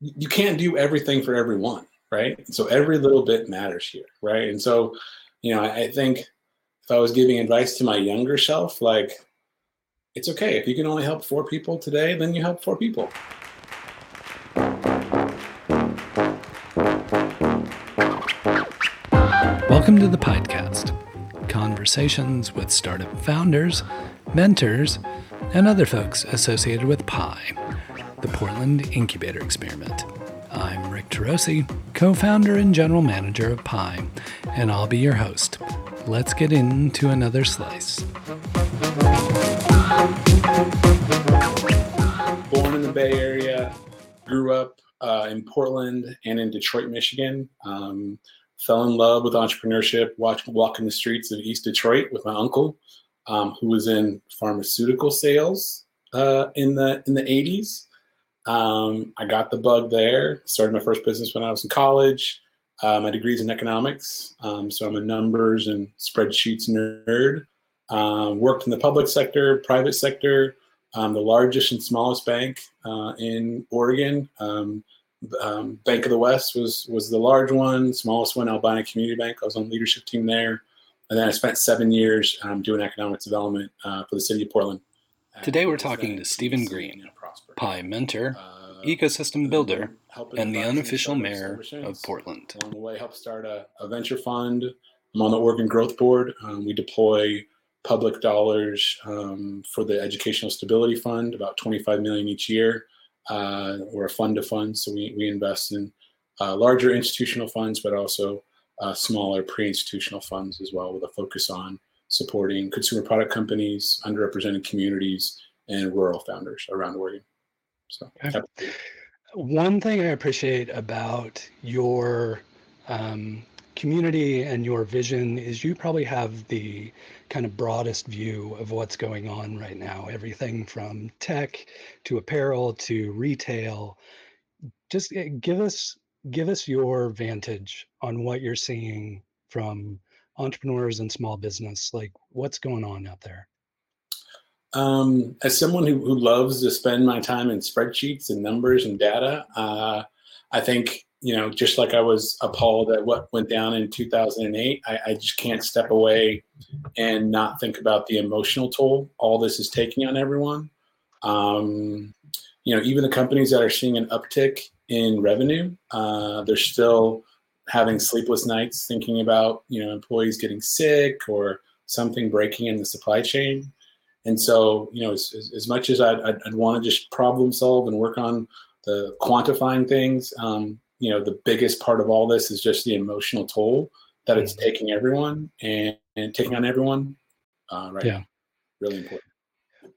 you can't do everything for everyone, right? So every little bit matters here, right? And so, you know, I, I think if I was giving advice to my younger self, like it's okay if you can only help four people today, then you help four people. Welcome to the podcast conversations with startup founders, mentors, and other folks associated with Portland Incubator Experiment. I'm Rick Turoczy, co founder and general manager of PIE, and I'll be your host. Let's get into another slice. Born in the Bay Area, grew up uh, in Portland and in Detroit, Michigan. Um, fell in love with entrepreneurship, watch, walking the streets of East Detroit with my uncle, um, who was in pharmaceutical sales uh, in the in the 80s. Um, I got the bug there. Started my first business when I was in college. Uh, my degree's in economics, um, so I'm a numbers and spreadsheets nerd. Um, worked in the public sector, private sector, um, the largest and smallest bank uh, in Oregon. Um, um, bank of the West was was the large one, smallest one, Albina Community Bank. I was on the leadership team there, and then I spent seven years um, doing economic development uh, for the city of Portland. Today we're talking to Stephen Green, PIE mentor, ecosystem builder, and the unofficial mayor of Portland. Along the way, helped start a, a venture fund. I'm on the Oregon Growth Board. Um, we deploy public dollars um, for the Educational Stability Fund, about 25 million each year. Uh, we're a fund to fund, so we, we invest in uh, larger institutional funds, but also uh, smaller pre-institutional funds as well, with a focus on supporting consumer product companies, underrepresented communities, and rural founders around Oregon. So, okay. one thing I appreciate about your um, community and your vision is you probably have the kind of broadest view of what's going on right now everything from tech to apparel to retail just eh, give us give us your vantage on what you're seeing from entrepreneurs and small business like what's going on out there um, as someone who, who loves to spend my time in spreadsheets and numbers and data uh, i think you know, just like I was appalled at what went down in 2008, I, I, just can't step away and not think about the emotional toll all this is taking on everyone. Um, you know, even the companies that are seeing an uptick in revenue, uh, they're still having sleepless nights thinking about, you know, employees getting sick or something breaking in the supply chain. And so, you know, as, as much as I'd, I'd, I'd want to just problem solve and work on the quantifying things, um, you know the biggest part of all this is just the emotional toll that it's mm-hmm. taking everyone and, and taking on everyone uh, right yeah really important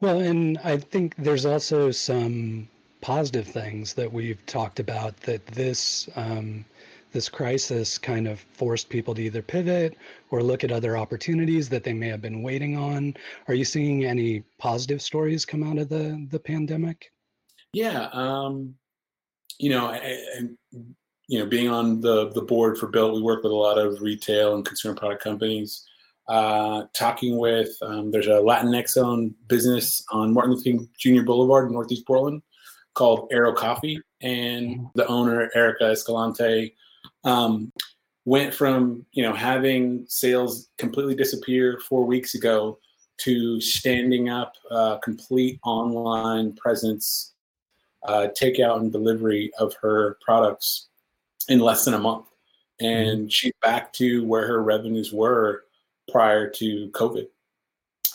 well and i think there's also some positive things that we've talked about that this um, this crisis kind of forced people to either pivot or look at other opportunities that they may have been waiting on are you seeing any positive stories come out of the the pandemic yeah um, you know, and you know, being on the the board for Built, we work with a lot of retail and consumer product companies. Uh, talking with um, there's a Latinx owned business on Martin Luther King Jr. Boulevard in Northeast Portland called Arrow Coffee, and mm-hmm. the owner Erica Escalante um, went from you know having sales completely disappear four weeks ago to standing up a complete online presence uh, takeout and delivery of her products in less than a month. And mm-hmm. she's back to where her revenues were prior to COVID.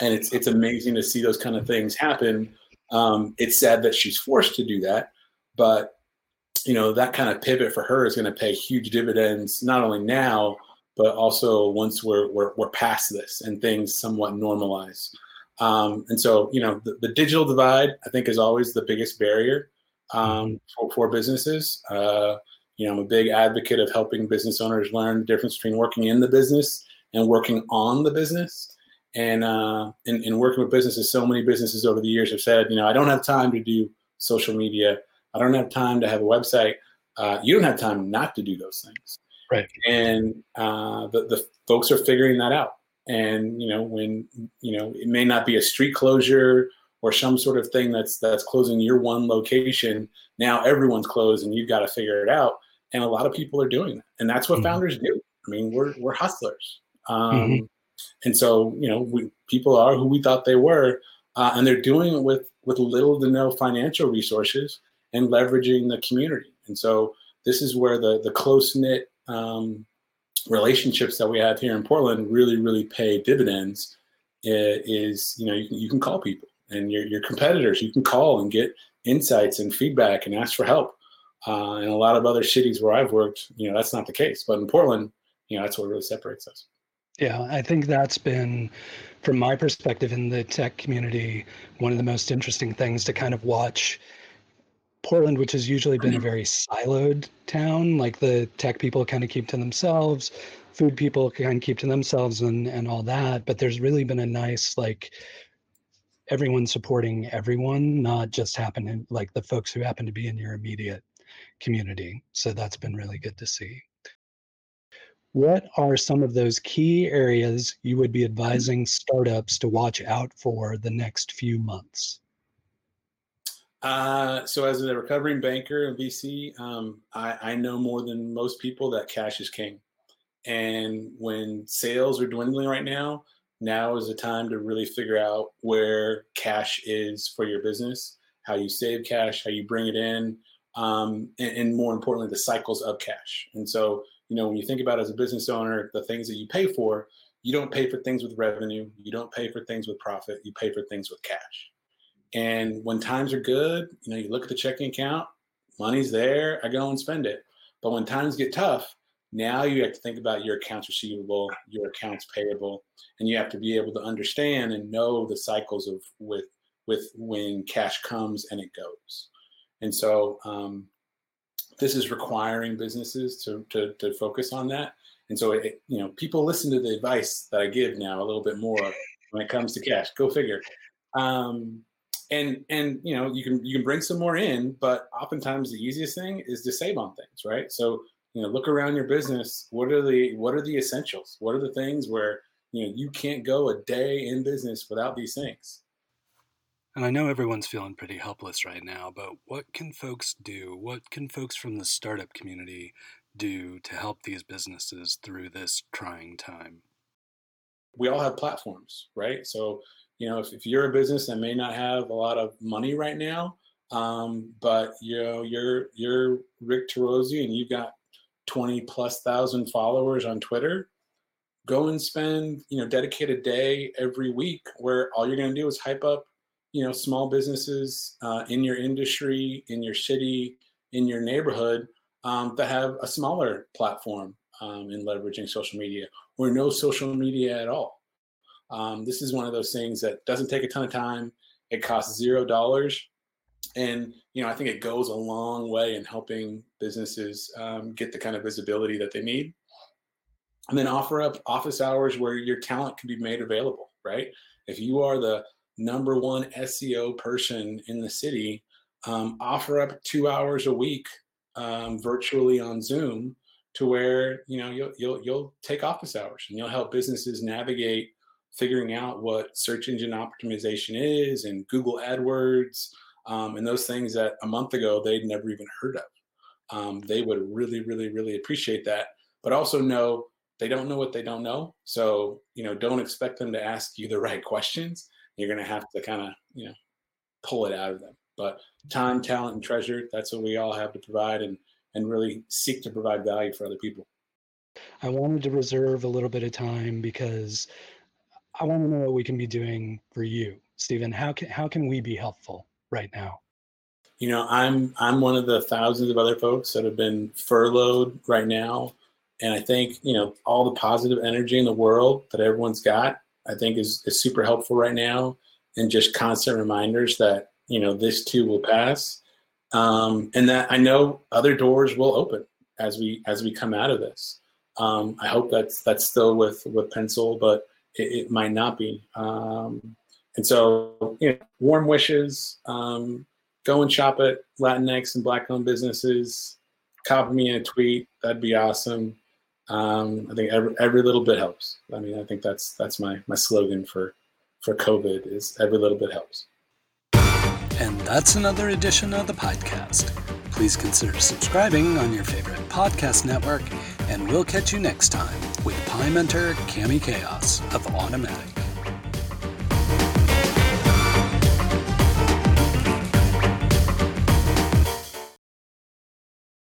And it's it's amazing to see those kind of things happen. Um, it's sad that she's forced to do that, but you know that kind of pivot for her is going to pay huge dividends not only now but also once we're we're, we're past this and things somewhat normalize. Um, and so you know the, the, digital divide I think is always the biggest barrier um, for, for, businesses. Uh, you know, I'm a big advocate of helping business owners learn the difference between working in the business and working on the business. And uh, in, in working with businesses, so many businesses over the years have said, you know, I don't have time to do social media. I don't have time to have a website. Uh, you don't have time not to do those things. Right. And uh, the, the folks are figuring that out. And, you know, when, you know, it may not be a street closure or some sort of thing that's that's closing your one location. Now everyone's closed, and you've got to figure it out. And a lot of people are doing that, and that's what mm-hmm. founders do. I mean, we're we're hustlers, um, mm-hmm. and so you know, we, people are who we thought they were, uh, and they're doing it with with little to no financial resources and leveraging the community. And so this is where the the close knit um, relationships that we have here in Portland really really pay dividends. Is you know you can, you can call people and your your competitors you can call and get insights and feedback and ask for help. Uh, in a lot of other cities where I've worked, you know that's not the case. But in Portland, you know that's what really separates us. Yeah, I think that's been, from my perspective in the tech community, one of the most interesting things to kind of watch Portland, which has usually been a mm-hmm. very siloed town, like the tech people kind of keep to themselves, food people kind of keep to themselves and, and all that. But there's really been a nice, like, everyone supporting everyone, not just happening like the folks who happen to be in your immediate community. So that's been really good to see. What are some of those key areas you would be mm-hmm. advising startups to watch out for the next few months? Uh, so as a recovering banker and VC, um, I, I, know more than most people that cash is king. And when sales are dwindling right now, now is the time to really figure out where cash is for your business, how you save cash, how you bring it in, um, and, and, more importantly, the cycles of cash. And so, you know, when you think about as a business owner, the things that you pay for, you don't pay for things with revenue, you don't pay for things with profit, you pay for things with cash. And when times are good, you know, you look at the checking account, money's there, I go and spend it. But when times get tough, now you have to think about your accounts receivable, your accounts payable, and you have to be able to understand and know the cycles of with with when cash comes and it goes. And so um, this is requiring businesses to, to, to focus on that. And so, it, you know, people listen to the advice that I give now a little bit more when it comes to cash. Go figure. Um, and and you know you can you can bring some more in but oftentimes the easiest thing is to save on things right? So you know look around your business. What are the what are the essentials? What are the things where you know you can't go a day in business without these things? And i know everyone's feeling pretty helpless right now but what can folks do? What can folks from the startup community do to help these businesses through this trying time? We all have platforms right? So you know, if, if you're a business that may not have a lot of money right now, um, but you know, you're you're Rick Turoczy and you've got 20 plus thousand followers on Twitter, go and spend, you know, dedicate a day every week where all you're going to do is hype up, you know, small businesses uh, in your industry, in your city, in your neighborhood um, that have a smaller platform um, in leveraging social media or no social media at all. Um, this is one of those things that doesn't take a ton of time. It costs zero dollars, and you know I think it goes a long way in helping businesses um, get the kind of visibility that they need. And then offer up office hours where your talent can be made available. Right? If you are the number one SEO person in the city, um, offer up two hours a week um, virtually on Zoom to where you know you'll you'll you'll take office hours and you'll help businesses navigate figuring out what search engine optimization is and Google AdWords um, and those things that a month ago they'd never even heard of. Um, they would really, really, really appreciate that, but also know they don't know what they don't know. So, you know, don't expect them to ask you the right questions. You're going to have to kind of, you know, pull it out of them. But time, talent, and treasure, that's what we all have to provide and, and really seek to provide value for other people. I wanted to reserve a little bit of time because I want to know what we can be doing for you, Stephen. How can how can we be helpful right now? You know, I'm I'm one of the thousands of other folks that have been furloughed right now, and I think you know all the positive energy in the world that everyone's got. I think is is super helpful right now, and just constant reminders that you know this too will pass, um, and that I know other doors will open as we as we come out of this. Um, I hope that's that's still with with pencil, but it, it might not be. Um, and so, you know, warm wishes. Um, go and shop at Latinx and Black-owned businesses. Copy me in a tweet. That'd be awesome. Um, I think every every little bit helps. I mean, I think that's that's my my slogan for for COVID is every little bit helps. And that's another edition of the podcast. Please consider subscribing on your favorite podcast network, and we'll catch you next time with PIE Mentor Cami Kaos of Automattic.